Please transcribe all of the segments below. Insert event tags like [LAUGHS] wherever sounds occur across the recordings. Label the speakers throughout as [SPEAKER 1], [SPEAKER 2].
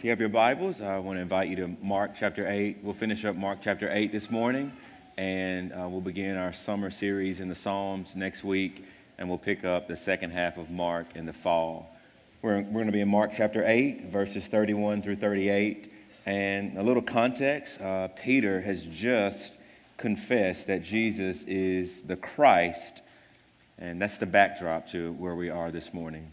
[SPEAKER 1] if you have your Bibles, I want to invite you to Mark chapter 8. We'll finish up Mark chapter 8 this morning, and uh, we'll begin our summer series in the Psalms next week, and we'll pick up the second half of Mark in the fall. We're, we're going to be in Mark chapter 8, verses 31 through 38. And a little context uh, Peter has just confessed that Jesus is the Christ, and that's the backdrop to where we are this morning.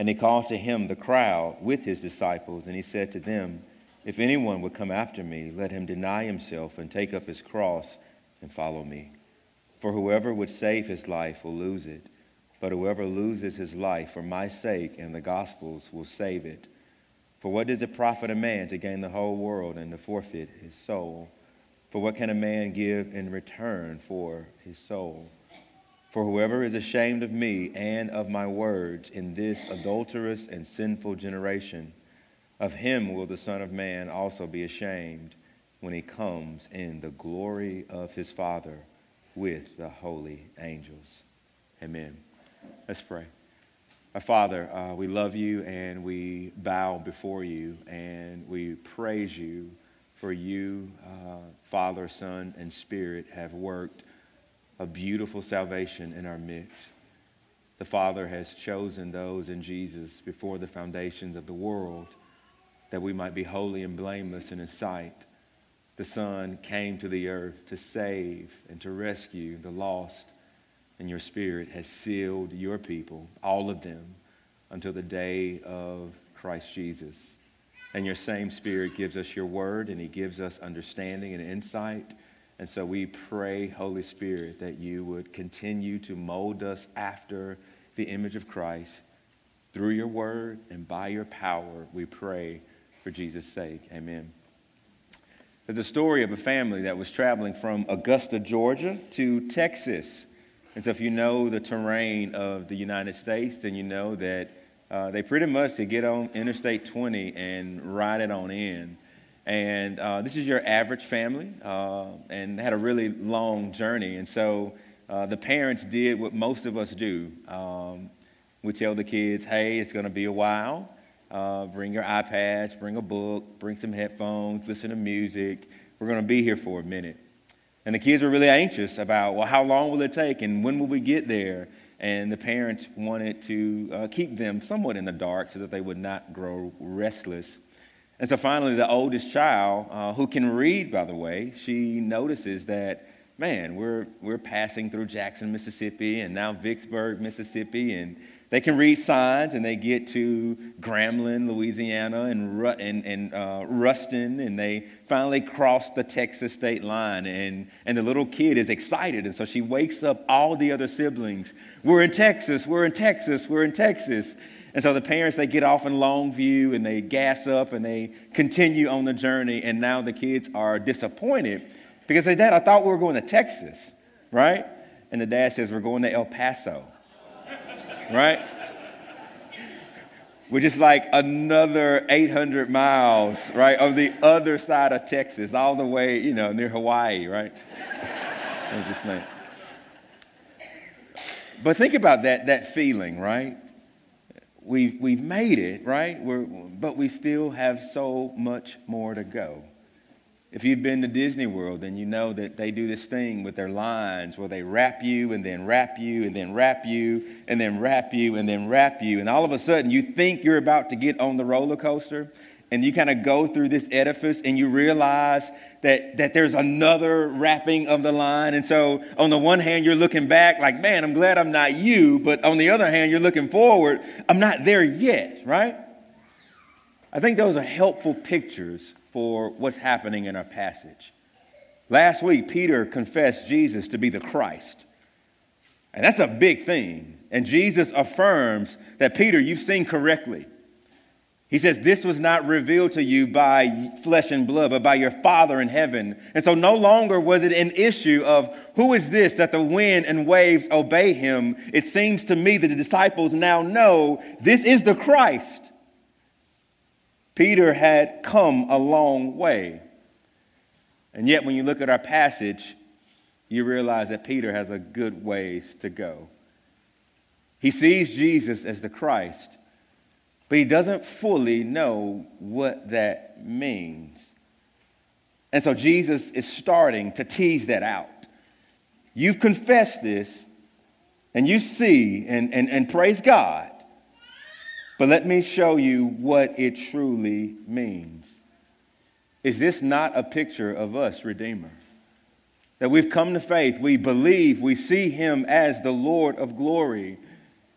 [SPEAKER 1] And he called to him the crowd with his disciples, and he said to them, If anyone would come after me, let him deny himself and take up his cross and follow me. For whoever would save his life will lose it, but whoever loses his life for my sake and the gospel's will save it. For what does it profit a man to gain the whole world and to forfeit his soul? For what can a man give in return for his soul? For whoever is ashamed of me and of my words in this adulterous and sinful generation, of him will the Son of Man also be ashamed when he comes in the glory of his Father with the holy angels. Amen. Let's pray. Our Father, uh, we love you and we bow before you and we praise you for you, uh, Father, Son, and Spirit, have worked a beautiful salvation in our midst. The Father has chosen those in Jesus before the foundations of the world that we might be holy and blameless in His sight. The Son came to the earth to save and to rescue the lost, and your Spirit has sealed your people, all of them, until the day of Christ Jesus. And your same Spirit gives us your word, and He gives us understanding and insight and so we pray, Holy Spirit, that you would continue to mold us after the image of Christ through your word and by your power. We pray for Jesus' sake. Amen. There's a story of a family that was traveling from Augusta, Georgia to Texas. And so if you know the terrain of the United States, then you know that uh, they pretty much to get on Interstate 20 and ride it on in. And uh, this is your average family, uh, and had a really long journey. And so uh, the parents did what most of us do. Um, we tell the kids, hey, it's going to be a while. Uh, bring your iPads, bring a book, bring some headphones, listen to music. We're going to be here for a minute. And the kids were really anxious about, well, how long will it take and when will we get there? And the parents wanted to uh, keep them somewhat in the dark so that they would not grow restless. And so finally, the oldest child, uh, who can read, by the way, she notices that, man, we're, we're passing through Jackson, Mississippi, and now Vicksburg, Mississippi, and they can read signs and they get to Grambling, Louisiana, and, and, and uh, Ruston, and they finally cross the Texas state line. And, and the little kid is excited. And so she wakes up all the other siblings. We're in Texas, we're in Texas, we're in Texas. And so the parents, they get off in Longview and they gas up and they continue on the journey. And now the kids are disappointed because they, Dad, I thought we were going to Texas, right? And the dad says, We're going to El Paso, right? Which is like another 800 miles, right, on the other side of Texas, all the way, you know, near Hawaii, right? [LAUGHS] Just. But think about that, that feeling, right? We've, we've made it, right? We're, but we still have so much more to go. If you've been to Disney World, then you know that they do this thing with their lines where they wrap you and then wrap you and then wrap you and then wrap you and then wrap you. And all of a sudden, you think you're about to get on the roller coaster and you kind of go through this edifice and you realize that, that there's another wrapping of the line. And so, on the one hand, you're looking back like, man, I'm glad I'm not you. But on the other hand, you're looking forward, I'm not there yet, right? I think those are helpful pictures for what's happening in our passage. Last week, Peter confessed Jesus to be the Christ. And that's a big thing. And Jesus affirms that, Peter, you've seen correctly. He says, This was not revealed to you by flesh and blood, but by your Father in heaven. And so no longer was it an issue of who is this that the wind and waves obey him. It seems to me that the disciples now know this is the Christ. Peter had come a long way. And yet, when you look at our passage, you realize that Peter has a good ways to go. He sees Jesus as the Christ but he doesn't fully know what that means. And so Jesus is starting to tease that out. You've confessed this, and you see, and, and, and praise God. But let me show you what it truly means. Is this not a picture of us, Redeemer? That we've come to faith, we believe, we see him as the Lord of glory,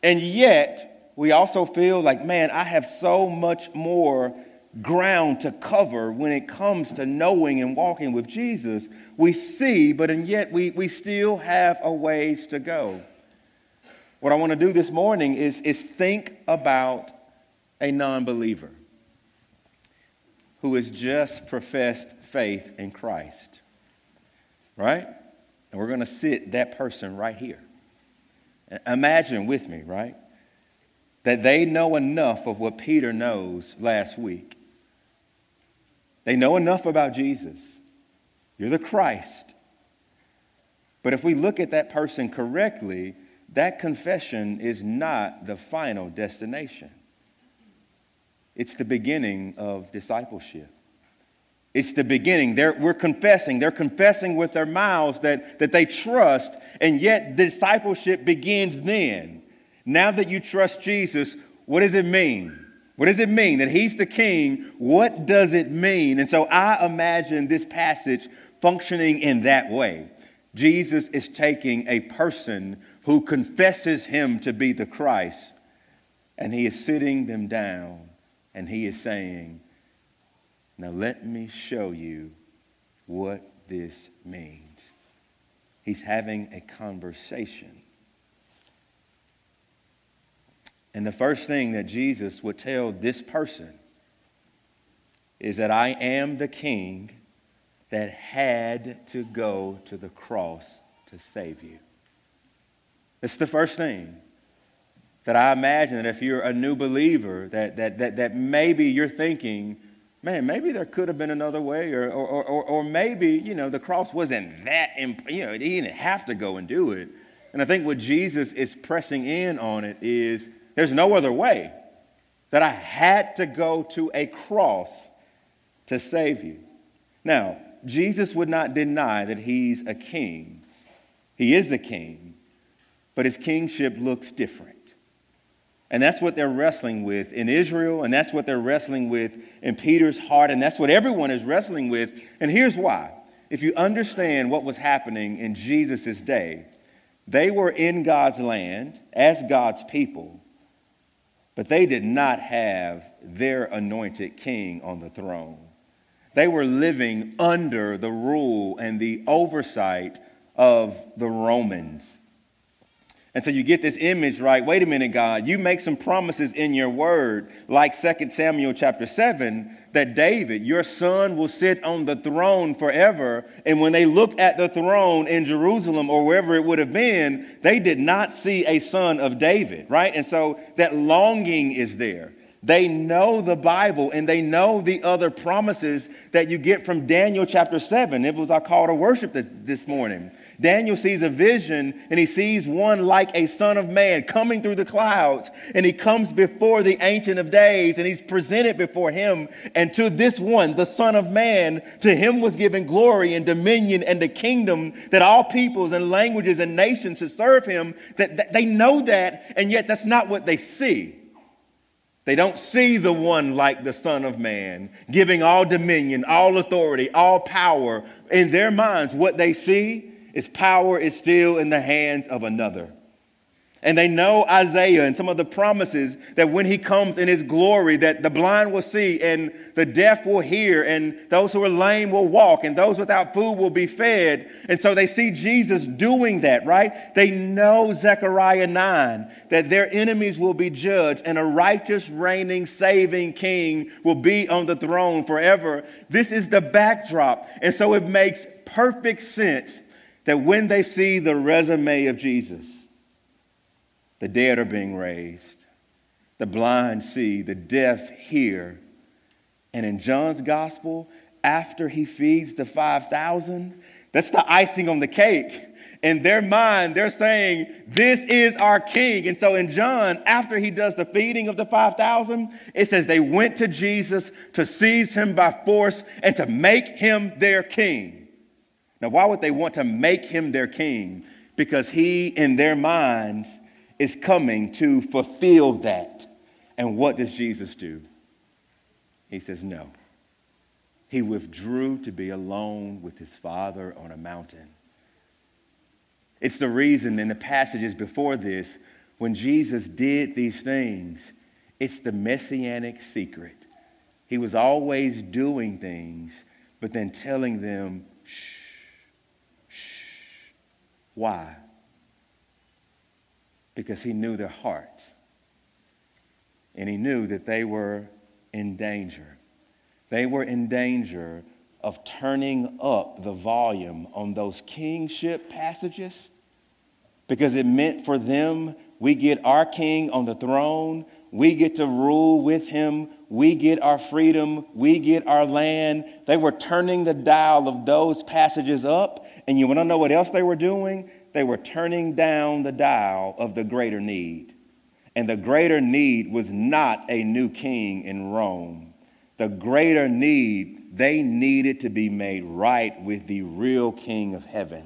[SPEAKER 1] and yet we also feel like, man, I have so much more ground to cover when it comes to knowing and walking with Jesus. We see, but and yet we, we still have a ways to go. What I want to do this morning is, is think about a non believer who has just professed faith in Christ. Right? And we're going to sit that person right here. Imagine with me, right? That they know enough of what Peter knows last week. They know enough about Jesus. You're the Christ. But if we look at that person correctly, that confession is not the final destination. It's the beginning of discipleship. It's the beginning. They're, we're confessing. They're confessing with their mouths that, that they trust, and yet discipleship begins then. Now that you trust Jesus, what does it mean? What does it mean that he's the king? What does it mean? And so I imagine this passage functioning in that way. Jesus is taking a person who confesses him to be the Christ, and he is sitting them down, and he is saying, Now let me show you what this means. He's having a conversation And the first thing that Jesus would tell this person is that I am the king that had to go to the cross to save you. It's the first thing that I imagine that if you're a new believer, that, that, that, that maybe you're thinking, man, maybe there could have been another way, or, or, or, or maybe, you know, the cross wasn't that, imp- you know, he didn't have to go and do it. And I think what Jesus is pressing in on it is there's no other way that I had to go to a cross to save you. Now, Jesus would not deny that he's a king. He is a king, but his kingship looks different. And that's what they're wrestling with in Israel, and that's what they're wrestling with in Peter's heart, and that's what everyone is wrestling with. And here's why. If you understand what was happening in Jesus' day, they were in God's land as God's people, but they did not have their anointed king on the throne. They were living under the rule and the oversight of the Romans. And so you get this image, right? Wait a minute, God, you make some promises in your word, like 2 Samuel chapter 7, that David, your son, will sit on the throne forever. And when they looked at the throne in Jerusalem or wherever it would have been, they did not see a son of David, right? And so that longing is there. They know the Bible and they know the other promises that you get from Daniel chapter 7. It was our call to worship this, this morning. Daniel sees a vision and he sees one like a son of man coming through the clouds. And he comes before the Ancient of Days and he's presented before him. And to this one, the Son of Man, to him was given glory and dominion and the kingdom that all peoples and languages and nations should serve him. That, that they know that, and yet that's not what they see. They don't see the one like the Son of Man, giving all dominion, all authority, all power. In their minds, what they see is power is still in the hands of another. And they know Isaiah and some of the promises that when he comes in his glory, that the blind will see and the deaf will hear and those who are lame will walk and those without food will be fed. And so they see Jesus doing that, right? They know Zechariah 9, that their enemies will be judged and a righteous, reigning, saving king will be on the throne forever. This is the backdrop. And so it makes perfect sense that when they see the resume of Jesus, the dead are being raised. The blind see. The deaf hear. And in John's gospel, after he feeds the 5,000, that's the icing on the cake. In their mind, they're saying, This is our king. And so in John, after he does the feeding of the 5,000, it says they went to Jesus to seize him by force and to make him their king. Now, why would they want to make him their king? Because he, in their minds, is coming to fulfill that. And what does Jesus do? He says, No. He withdrew to be alone with his Father on a mountain. It's the reason in the passages before this, when Jesus did these things, it's the messianic secret. He was always doing things, but then telling them, Why? because he knew their hearts. And he knew that they were in danger. They were in danger of turning up the volume on those kingship passages because it meant for them we get our king on the throne, we get to rule with him, we get our freedom, we get our land. They were turning the dial of those passages up. And you want to know what else they were doing? they were turning down the dial of the greater need. And the greater need was not a new king in Rome. The greater need, they needed to be made right with the real king of heaven.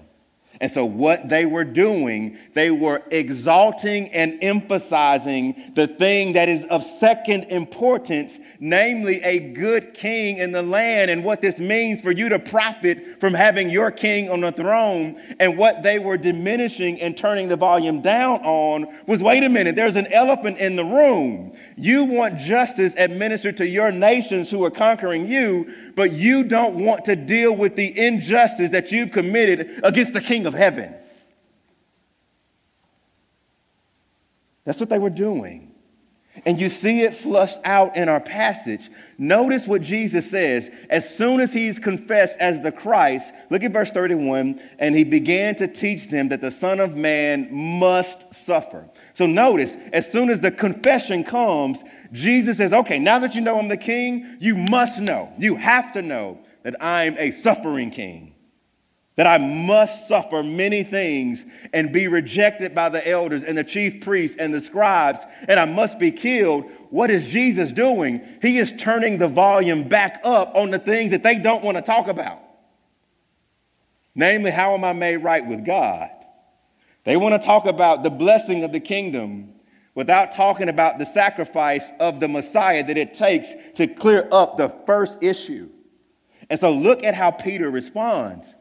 [SPEAKER 1] And so, what they were doing, they were exalting and emphasizing the thing that is of second importance, namely a good king in the land, and what this means for you to profit from having your king on the throne. And what they were diminishing and turning the volume down on was wait a minute, there's an elephant in the room. You want justice administered to your nations who are conquering you, but you don't want to deal with the injustice that you've committed against the king of heaven. That's what they were doing. And you see it flushed out in our passage. Notice what Jesus says. As soon as he's confessed as the Christ, look at verse 31, and he began to teach them that the Son of Man must suffer. So notice, as soon as the confession comes, Jesus says, okay, now that you know I'm the king, you must know, you have to know that I'm a suffering king that I must suffer many things and be rejected by the elders and the chief priests and the scribes, and I must be killed. What is Jesus doing? He is turning the volume back up on the things that they don't want to talk about. Namely, how am I made right with God? They want to talk about the blessing of the kingdom without talking about the sacrifice of the Messiah that it takes to clear up the first issue. And so look at how Peter responds.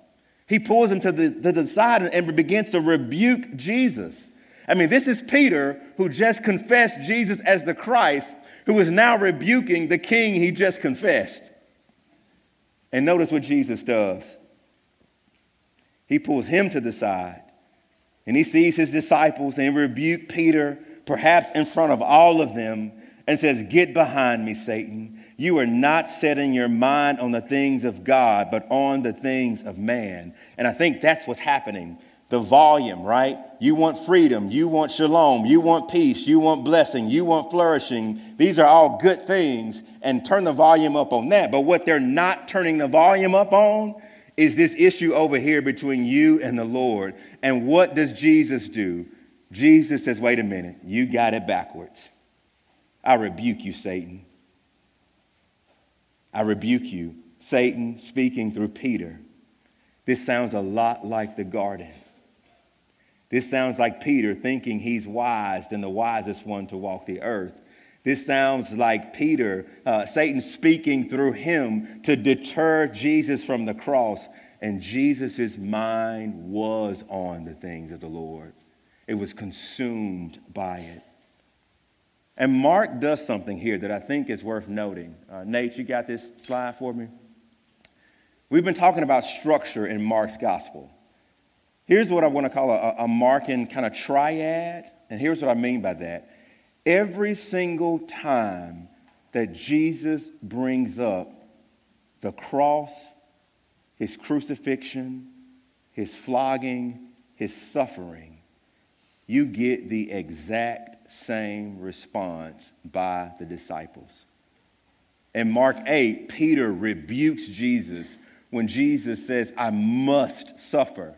[SPEAKER 1] He pulls him to the, to the side and begins to rebuke Jesus. I mean, this is Peter who just confessed Jesus as the Christ, who is now rebuking the king he just confessed. And notice what Jesus does. He pulls him to the side and he sees his disciples and rebuke Peter, perhaps in front of all of them, and says, Get behind me, Satan. You are not setting your mind on the things of God, but on the things of man. And I think that's what's happening. The volume, right? You want freedom. You want shalom. You want peace. You want blessing. You want flourishing. These are all good things. And turn the volume up on that. But what they're not turning the volume up on is this issue over here between you and the Lord. And what does Jesus do? Jesus says, wait a minute, you got it backwards. I rebuke you, Satan. I rebuke you. Satan speaking through Peter. This sounds a lot like the garden. This sounds like Peter thinking he's wise than the wisest one to walk the earth. This sounds like Peter, uh, Satan speaking through him to deter Jesus from the cross. And Jesus' mind was on the things of the Lord. it was consumed by it. And Mark does something here that I think is worth noting. Uh, Nate, you got this slide for me? We've been talking about structure in Mark's gospel. Here's what I want to call a, a Markan kind of triad, and here's what I mean by that. Every single time that Jesus brings up the cross, his crucifixion, his flogging, his suffering, you get the exact same response by the disciples. In Mark 8, Peter rebukes Jesus when Jesus says, I must suffer.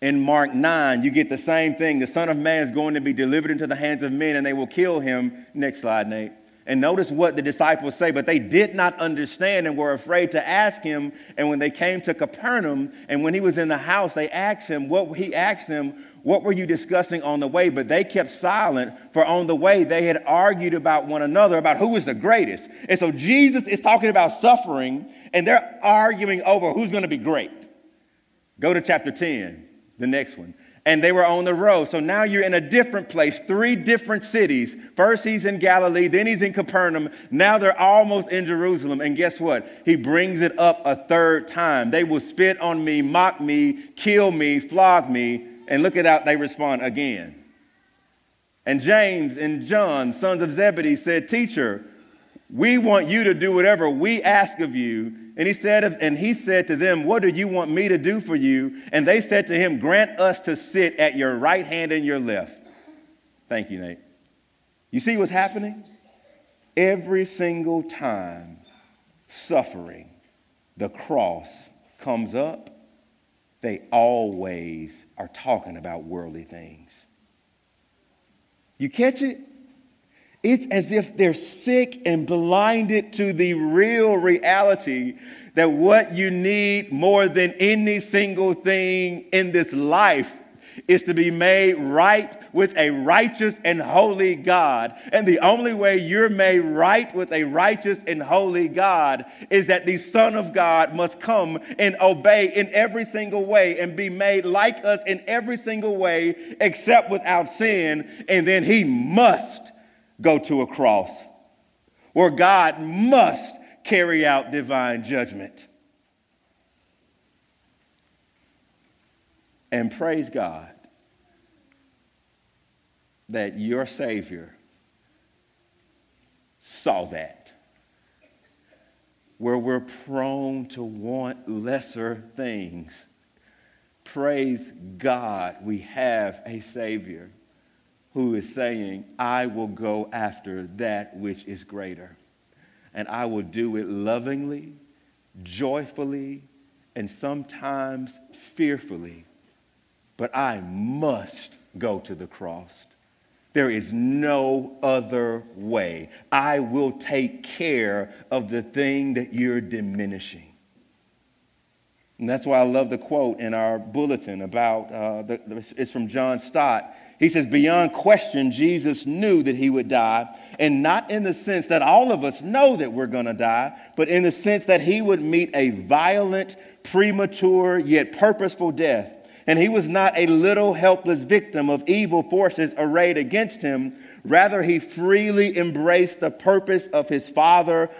[SPEAKER 1] In Mark 9, you get the same thing. The Son of Man is going to be delivered into the hands of men and they will kill him. Next slide, Nate. And notice what the disciples say, but they did not understand and were afraid to ask him. And when they came to Capernaum and when he was in the house, they asked him, what he asked them, what were you discussing on the way? But they kept silent, for on the way they had argued about one another about who was the greatest. And so Jesus is talking about suffering, and they're arguing over who's going to be great. Go to chapter 10, the next one and they were on the road. So now you're in a different place, three different cities. First, he's in Galilee, then he's in Capernaum. Now they're almost in Jerusalem. And guess what? He brings it up a third time. They will spit on me, mock me, kill me, flog me. And look at how they respond again. And James and John, sons of Zebedee, said, Teacher, we want you to do whatever we ask of you. And he said, and he said to them, What do you want me to do for you? And they said to him, Grant us to sit at your right hand and your left. Thank you, Nate. You see what's happening? Every single time suffering, the cross comes up, they always are talking about worldly things. You catch it? It's as if they're sick and blinded to the real reality that what you need more than any single thing in this life is to be made right with a righteous and holy God. And the only way you're made right with a righteous and holy God is that the Son of God must come and obey in every single way and be made like us in every single way except without sin. And then he must go to a cross where God must carry out divine judgment. And praise God that your Savior saw that. Where we're prone to want lesser things. Praise God, we have a Savior who is saying, I will go after that which is greater. And I will do it lovingly, joyfully, and sometimes fearfully. But I must go to the cross. There is no other way. I will take care of the thing that you're diminishing. And that's why I love the quote in our bulletin about, uh, the, it's from John Stott. He says, beyond question, Jesus knew that he would die, and not in the sense that all of us know that we're going to die, but in the sense that he would meet a violent, premature, yet purposeful death. And he was not a little helpless victim of evil forces arrayed against him. Rather, he freely embraced the purpose of his Father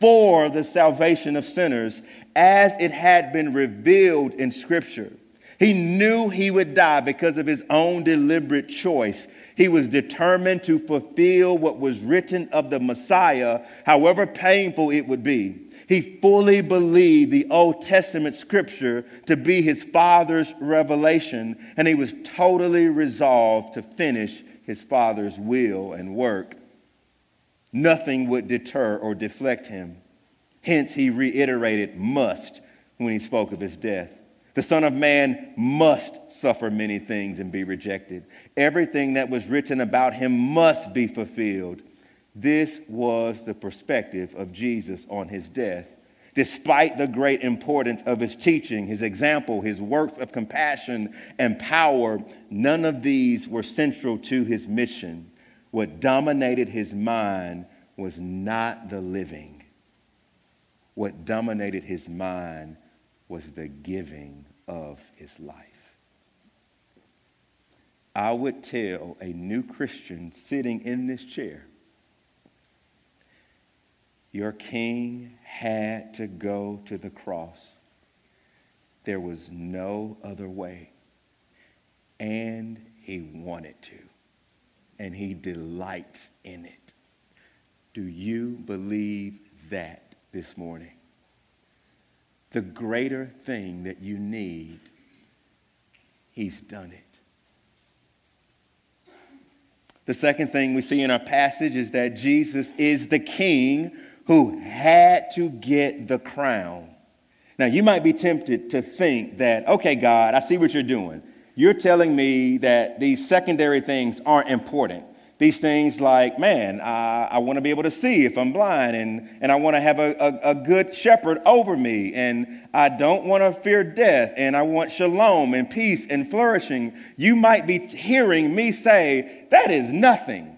[SPEAKER 1] for the salvation of sinners, as it had been revealed in Scripture. He knew he would die because of his own deliberate choice. He was determined to fulfill what was written of the Messiah, however painful it would be. He fully believed the Old Testament scripture to be his father's revelation, and he was totally resolved to finish his father's will and work. Nothing would deter or deflect him. Hence, he reiterated must when he spoke of his death. The Son of Man must suffer many things and be rejected. Everything that was written about him must be fulfilled. This was the perspective of Jesus on his death. Despite the great importance of his teaching, his example, his works of compassion and power, none of these were central to his mission. What dominated his mind was not the living. What dominated his mind was the giving of his life. I would tell a new Christian sitting in this chair your king had to go to the cross. There was no other way. And he wanted to. And he delights in it. Do you believe that this morning? The greater thing that you need, he's done it. The second thing we see in our passage is that Jesus is the king who had to get the crown. Now, you might be tempted to think that, okay, God, I see what you're doing. You're telling me that these secondary things aren't important. These things like, man, I, I want to be able to see if I'm blind, and, and I want to have a, a, a good shepherd over me, and I don't want to fear death, and I want shalom and peace and flourishing. You might be hearing me say, that is nothing.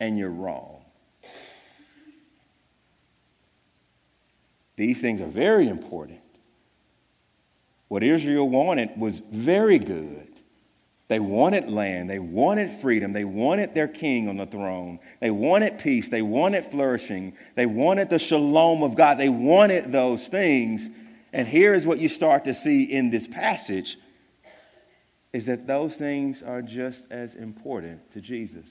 [SPEAKER 1] And you're wrong. These things are very important. What Israel wanted was very good. They wanted land. They wanted freedom. They wanted their king on the throne. They wanted peace. They wanted flourishing. They wanted the shalom of God. They wanted those things. And here is what you start to see in this passage is that those things are just as important to Jesus.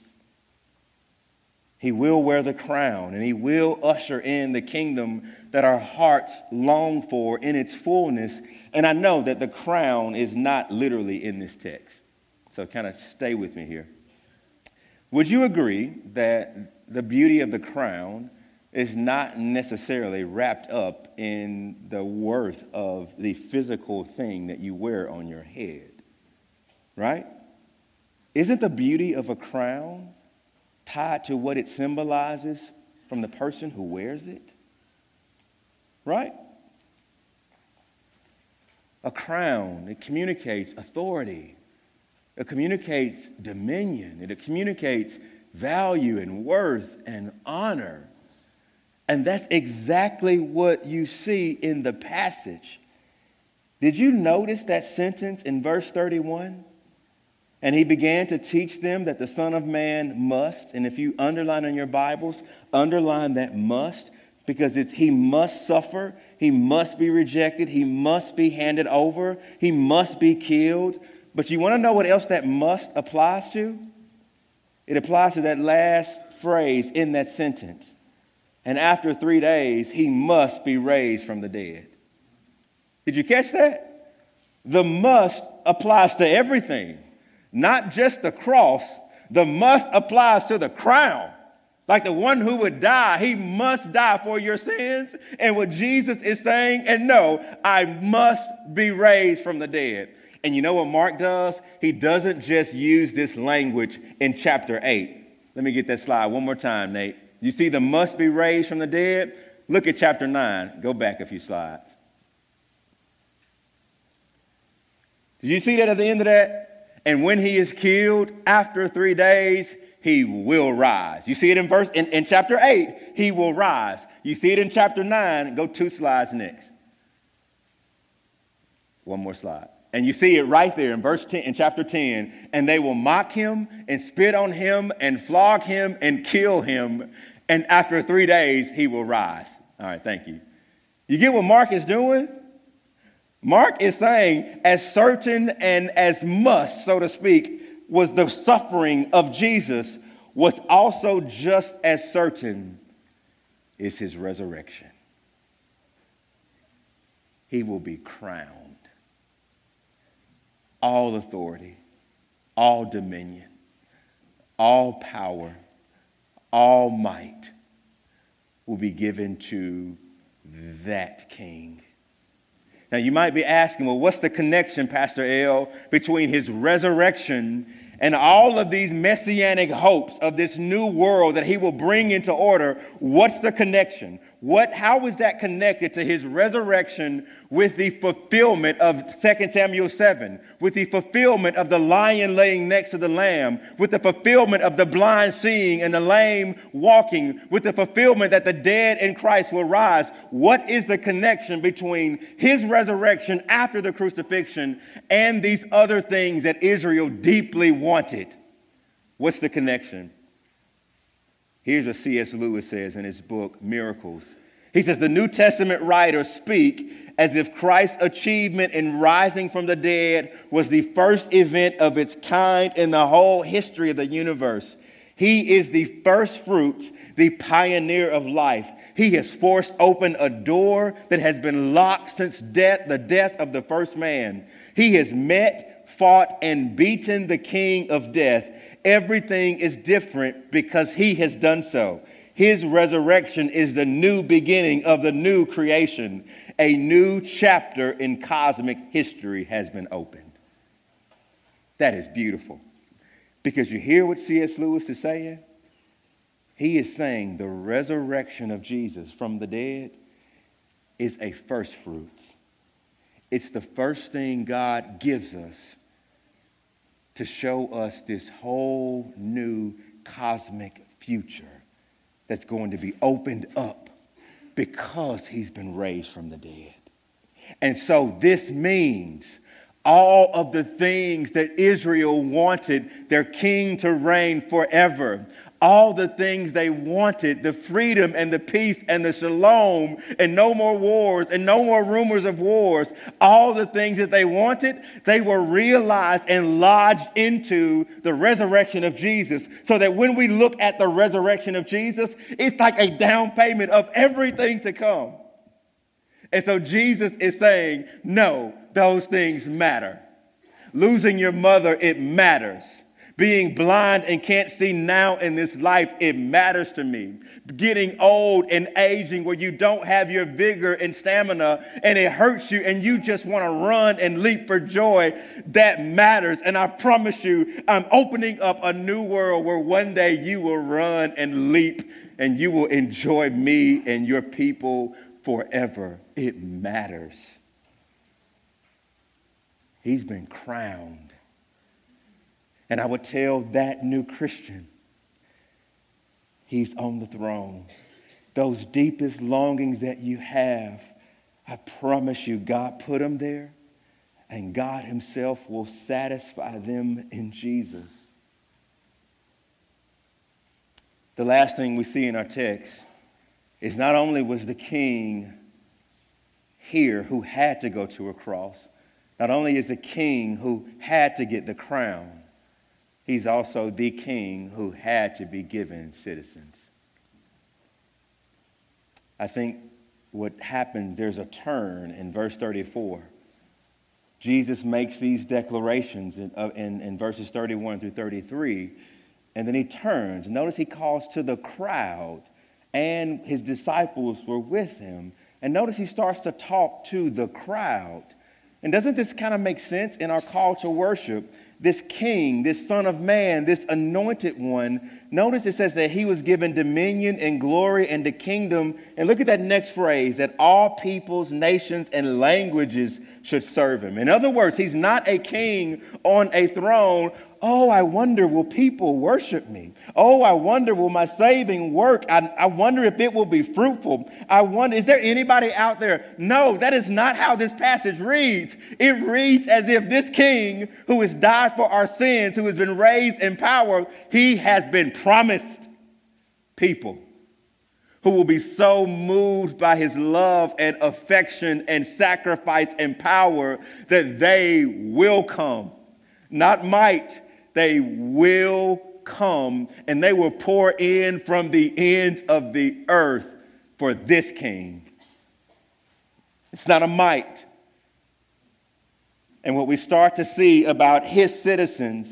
[SPEAKER 1] He will wear the crown and he will usher in the kingdom that our hearts long for in its fullness. And I know that the crown is not literally in this text. So kind of stay with me here. Would you agree that the beauty of the crown is not necessarily wrapped up in the worth of the physical thing that you wear on your head? Right? Isn't the beauty of a crown tied to what it symbolizes from the person who wears it? Right? A crown, it communicates authority, it communicates dominion, it communicates value and worth and honor. And that's exactly what you see in the passage. Did you notice that sentence in verse 31? And he began to teach them that the Son of Man must, and if you underline in your Bibles, underline that must, because it's he must suffer, he must be rejected, he must be handed over, he must be killed. But you want to know what else that must applies to? It applies to that last phrase in that sentence. And after three days, he must be raised from the dead. Did you catch that? The must applies to everything not just the cross, the must applies to the crown. Like the one who would die, he must die for your sins. And what Jesus is saying, and no, I must be raised from the dead. And you know what Mark does? He doesn't just use this language in chapter 8. Let me get that slide one more time, Nate. You see the must be raised from the dead? Look at chapter 9. Go back a few slides. Did you see that at the end of that? And when he is killed, after three days, he will rise. You see it in verse in, in chapter 8, he will rise. You see it in chapter 9. Go two slides next. One more slide. And you see it right there in verse 10, in chapter 10. And they will mock him and spit on him and flog him and kill him. And after three days, he will rise. All right, thank you. You get what Mark is doing? Mark is saying, as certain and as must, so to speak, was the suffering of Jesus, what's also just as certain is his resurrection. He will be crowned. All authority, all dominion, all power, all might will be given to that king now, you might be asking, well, what's the connection, Pastor L, between his resurrection and all of these messianic hopes of this new world that he will bring into order? What's the connection? What, how is that connected to his resurrection with the fulfillment of 2 Samuel 7, with the fulfillment of the lion laying next to the lamb, with the fulfillment of the blind seeing and the lame walking, with the fulfillment that the dead in Christ will rise. What is the connection between his resurrection after the crucifixion and these other things that Israel deeply wanted? What's the connection? Here's what C.S. Lewis says in his book, Miracles. He says, The New Testament writers speak as if Christ's achievement in rising from the dead was the first event of its kind in the whole history of the universe. He is the first fruits, the pioneer of life. He has forced open a door that has been locked since death, the death of the first man. He has met, fought, and beaten the king of death. Everything is different because he has done so. His resurrection is the new beginning of the new creation a new chapter in cosmic history has been opened. That is beautiful. Because you hear what C.S. Lewis is saying? He is saying the resurrection of Jesus from the dead is a first fruits. It's the first thing God gives us to show us this whole new cosmic future that's going to be opened up because he's been raised from the dead. And so this means all of the things that Israel wanted their king to reign forever, all the things they wanted the freedom and the peace and the shalom and no more wars and no more rumors of wars all the things that they wanted they were realized and lodged into the resurrection of jesus. So that when we look at the resurrection of jesus it's like a down payment of everything to come. And so jesus is saying no those things matter. Losing your mother it matters being blind and can't see now in this life, it matters to me. Getting old and aging where you don't have your vigor and stamina and it hurts you and you just want to run and leap for joy, that matters. And I promise you, I'm opening up a new world where one day you will run and leap and you will enjoy me and your people forever. It matters. He's been crowned and I would tell that new Christian, He's on the throne. Those deepest longings that you have, I promise you, God put them there, and God Himself will satisfy them in Jesus. The last thing we see in our text is not only was the king here who had to go to a cross, not only is the king who had to get the crown, He's also the king who had to be given citizens. I think what happened, there's a turn in verse 34. Jesus makes these declarations in, uh, in, in, verses 31 through 33, and then he turns. Notice he calls to the crowd, and his disciples were with him. And notice he starts to talk to the crowd. And doesn't this kind of make sense in our call to worship? This king, this son of man, this anointed one, notice it says that he was given dominion and glory and the kingdom. And look at that next phrase that all peoples, nations, and languages should serve him. In other words, he's not a king on a throne Oh, I wonder, will people worship me? Oh, I wonder, will my saving work? I, I wonder if it will be fruitful. I wonder, is there anybody out there? No, that is not how this passage reads. It reads as if this king who has died for our sins, who has been raised in power, he has been promised people who will be so moved by his love and affection and sacrifice and power that they will come. Not might, they will come and they will pour in from the ends of the earth for this king. It's not a might. And what we start to see about his citizens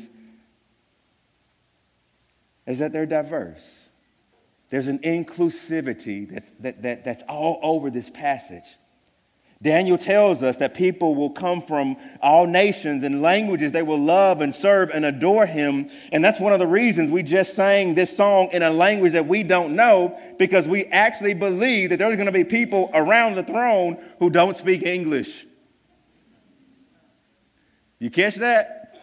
[SPEAKER 1] is that they're diverse. There's an inclusivity that's, that, that, that's all over this passage. Daniel tells us that people will come from all nations and languages. They will love and serve and adore him. And that's one of the reasons we just sang this song in a language that we don't know, because we actually believe that there's going to be people around the throne who don't speak English. You catch that?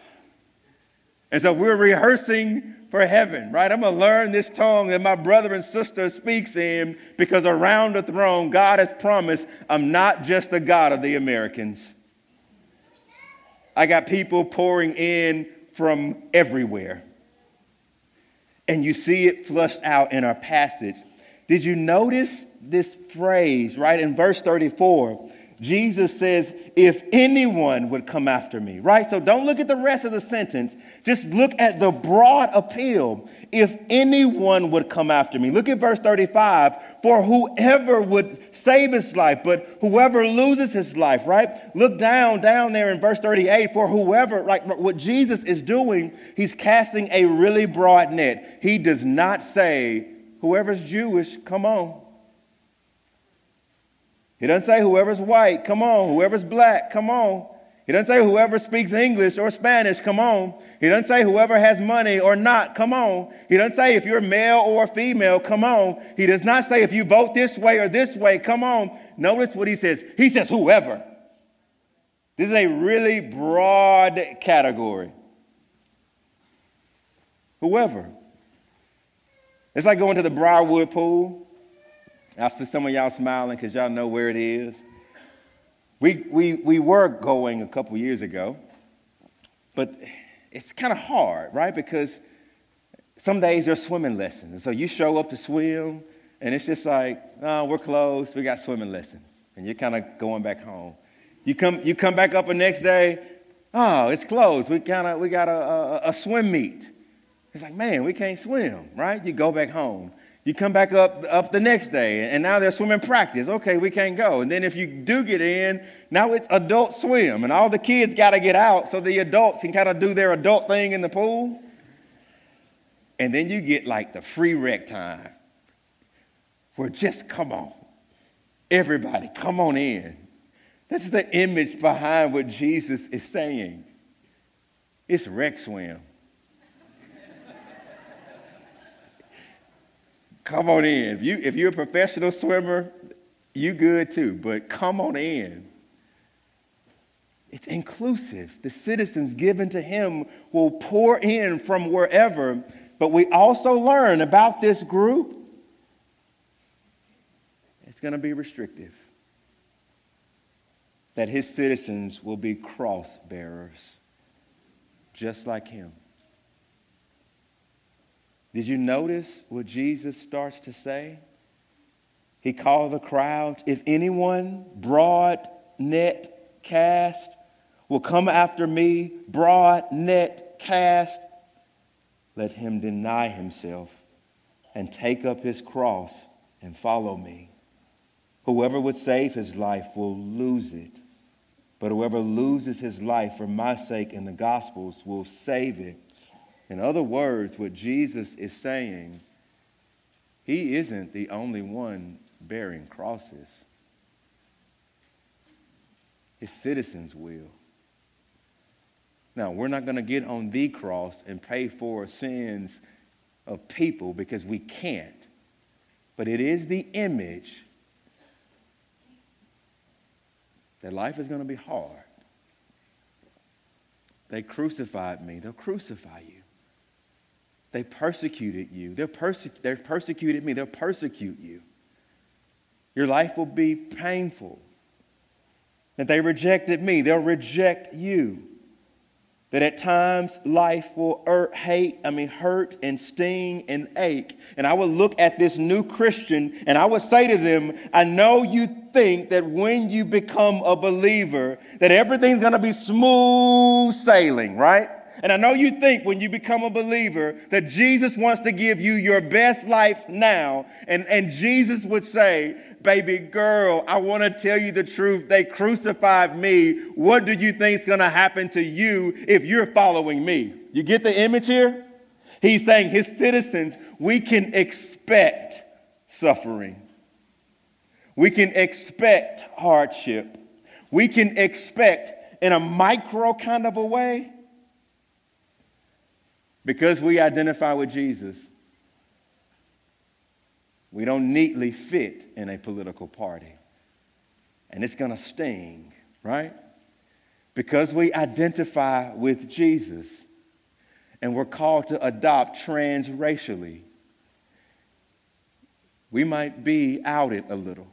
[SPEAKER 1] And so we're rehearsing for heaven, right? I'm going to learn this tongue that my brother and sister speaks in because around the throne, God has promised I'm not just the God of the Americans. I got people pouring in from everywhere. And you see it flushed out in our passage. Did you notice this phrase, right? In verse 34, Jesus says, if anyone would come after me, right? So don't look at the rest of the sentence. Just look at the broad appeal. If anyone would come after me. Look at verse 35. For whoever would save his life, but whoever loses his life, right? Look down, down there in verse 38. For whoever, like what Jesus is doing, he's casting a really broad net. He does not say, whoever's Jewish, come on. He doesn't say whoever's white, come on. Whoever's black, come on. He doesn't say whoever speaks English or Spanish, come on. He doesn't say whoever has money or not, come on. He doesn't say if you're male or female, come on. He does not say if you vote this way or this way, come on. Notice what he says. He says whoever. This is a really broad category. Whoever. It's like going to the Briarwood pool. I see some of y'all smiling because y'all know where it is. We, we, we were going a couple years ago, but it's kind of hard, right? Because some days there's swimming lessons. And so you show up to swim, and it's just like, oh, we're closed, we got swimming lessons. And you're kind of going back home. You come, you come back up the next day, oh, it's closed. We, kinda, we got a, a, a swim meet. It's like, man, we can't swim, right? You go back home. You come back up, up the next day, and now they're swimming practice. Okay, we can't go. And then if you do get in, now it's adult swim, and all the kids got to get out so the adults can kind of do their adult thing in the pool. And then you get like the free rec time where just come on. Everybody, come on in. That's the image behind what Jesus is saying. It's rec swim. Come on in. If, you, if you're a professional swimmer, you good too, but come on in. It's inclusive. The citizens given to him will pour in from wherever, but we also learn about this group. It's going to be restrictive. That his citizens will be cross bearers, just like him. Did you notice what Jesus starts to say? He called the crowds, if anyone broad net cast will come after me, broad net cast, let him deny himself and take up his cross and follow me. Whoever would save his life will lose it, but whoever loses his life for my sake and the gospel's will save it. In other words, what Jesus is saying, he isn't the only one bearing crosses. His citizens will. Now, we're not going to get on the cross and pay for sins of people because we can't. But it is the image that life is going to be hard. They crucified me, they'll crucify you. They persecuted you. They're, perse- they're persecuted me. They'll persecute you. Your life will be painful. That they rejected me, they'll reject you. That at times life will hurt, hate, I mean, hurt and sting and ache. And I would look at this new Christian and I would say to them, I know you think that when you become a believer, that everything's going to be smooth sailing, right? And I know you think when you become a believer that Jesus wants to give you your best life now. And, and Jesus would say, Baby girl, I want to tell you the truth. They crucified me. What do you think is going to happen to you if you're following me? You get the image here? He's saying, His citizens, we can expect suffering, we can expect hardship. we can expect in a micro kind of a way because we identify with Jesus. We don't neatly fit in a political party. And it's going to sting, right? Because we identify with Jesus and we're called to adopt transracially, we might be outed a little.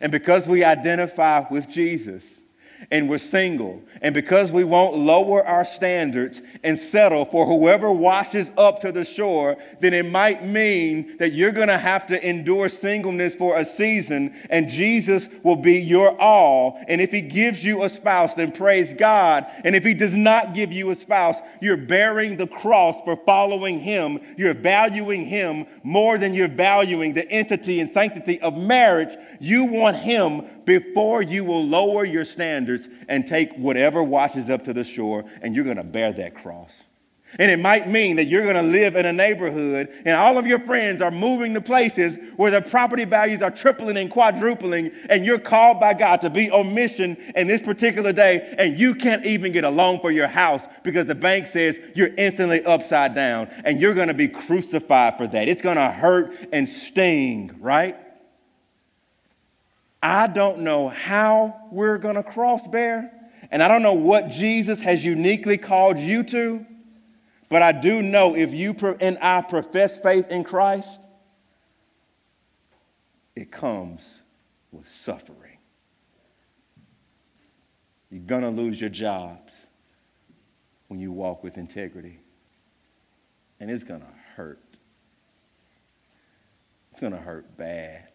[SPEAKER 1] And because we identify with Jesus, and we're single, and because we won't lower our standards and settle for whoever washes up to the shore, then it might mean that you're going to have to endure singleness for a season, and Jesus will be your all. And if He gives you a spouse, then praise God. And if He does not give you a spouse, you're bearing the cross for following Him. You're valuing Him more than you're valuing the entity and sanctity of marriage. You want Him before you will lower your standards and take whatever washes up to the shore, and you're going to bear that cross. And it might mean that you're going to live in a neighborhood and all of your friends are moving to places where the property values are tripling and quadrupling, and you're called by God to be on mission in this particular day, and you can't even get a loan for your house because the bank says you're instantly upside down, and you're going to be crucified for that. It's going to hurt and sting, right? I don't know how we're going to cross bear, and I don't know what Jesus has uniquely called you to, but I do know if you and I profess faith in Christ, it comes with suffering. You're going to lose your jobs when you walk with integrity, and it's going to hurt. It's going to hurt bad.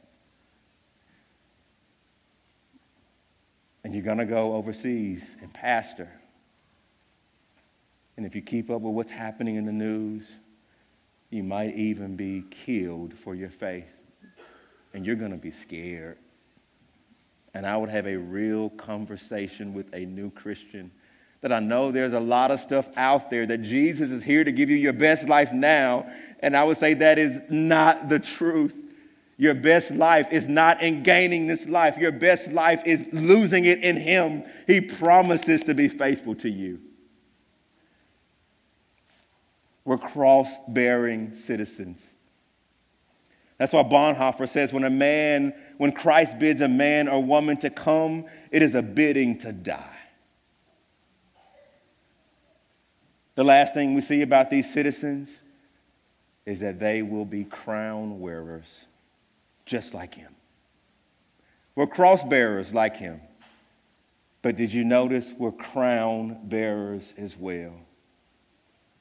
[SPEAKER 1] And you're going to go overseas and pastor. And if you keep up with what's happening in the news, you might even be killed for your faith. And you're going to be scared. And I would have a real conversation with a new Christian that I know there's a lot of stuff out there that Jesus is here to give you your best life now. And I would say that is not the truth. Your best life is not in gaining this life. Your best life is losing it in Him. He promises to be faithful to you. We're cross bearing citizens. That's why Bonhoeffer says when a man, when Christ bids a man or woman to come, it is a bidding to die. The last thing we see about these citizens is that they will be crown wearers just like him. We're cross bearers like him. But did you notice we're crown bearers as well?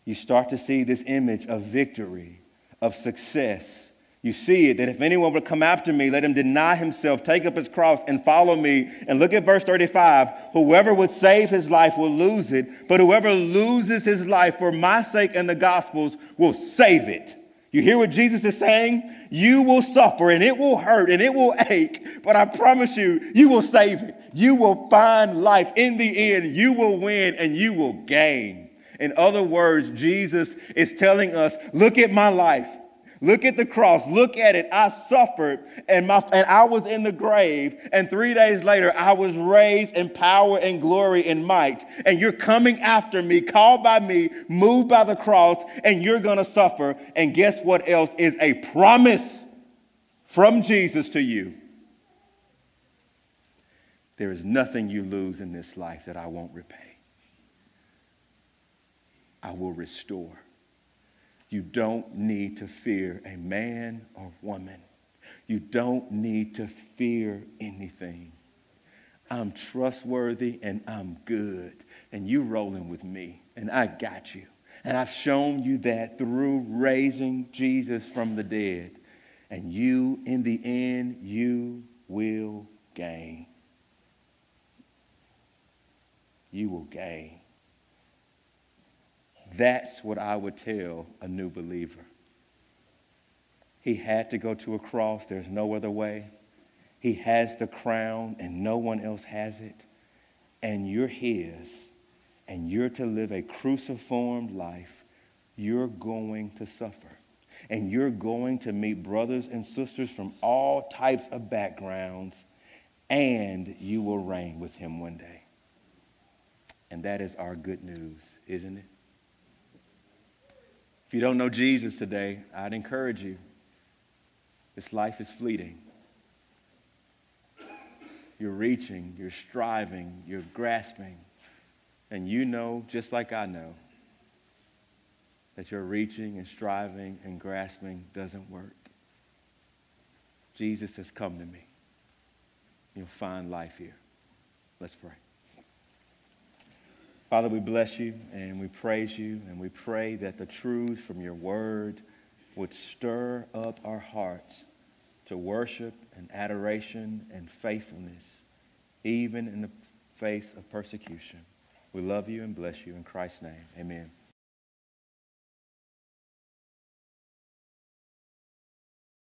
[SPEAKER 1] You start to see this image of victory, of success. You see it that if anyone would come after me, let him deny himself, take up his cross, and follow me. And look at verse 35 Whoever would save his life will lose it, but whoever loses his life for my sake and the gospel's will save it. You hear what Jesus is saying? You will suffer and it will hurt and it will ache, but I promise you, you will save it. You will find life. In the end, you will win and you will gain. In other words, Jesus is telling us look at my life. Look at the cross. Look at it. I suffered and, my, and I was in the grave. And three days later, I was raised in power and glory and might. And you're coming after me, called by me, moved by the cross, and you're going to suffer. And guess what else is a promise from Jesus to you? There is nothing you lose in this life that I won't repay. I will restore. You don't need to fear a man or woman. You don't need to fear anything. I'm trustworthy and I'm good. And you're rolling with me, and I got you. And I've shown you that through raising Jesus from the dead. And you, in the end, you will gain. You will gain. That's what I would tell a new believer. He had to go to a cross. There's no other way. He has the crown, and no one else has it. And you're his, and you're to live a cruciform life. You're going to suffer. And you're going to meet brothers and sisters from all types of backgrounds and you will reign with him one day. And that is our good news, isn't it? If you don't know Jesus today, I'd encourage you. This life is fleeting. You're reaching, you're striving, you're grasping. And you know, just like I know, that your reaching and striving and grasping doesn't work. Jesus has come to me. You'll find life here. Let's pray. Father, we bless you and we praise you and we pray that the truth from your word would stir up our hearts to worship and adoration and faithfulness, even in the face of persecution. We love you and bless you in Christ's name. Amen.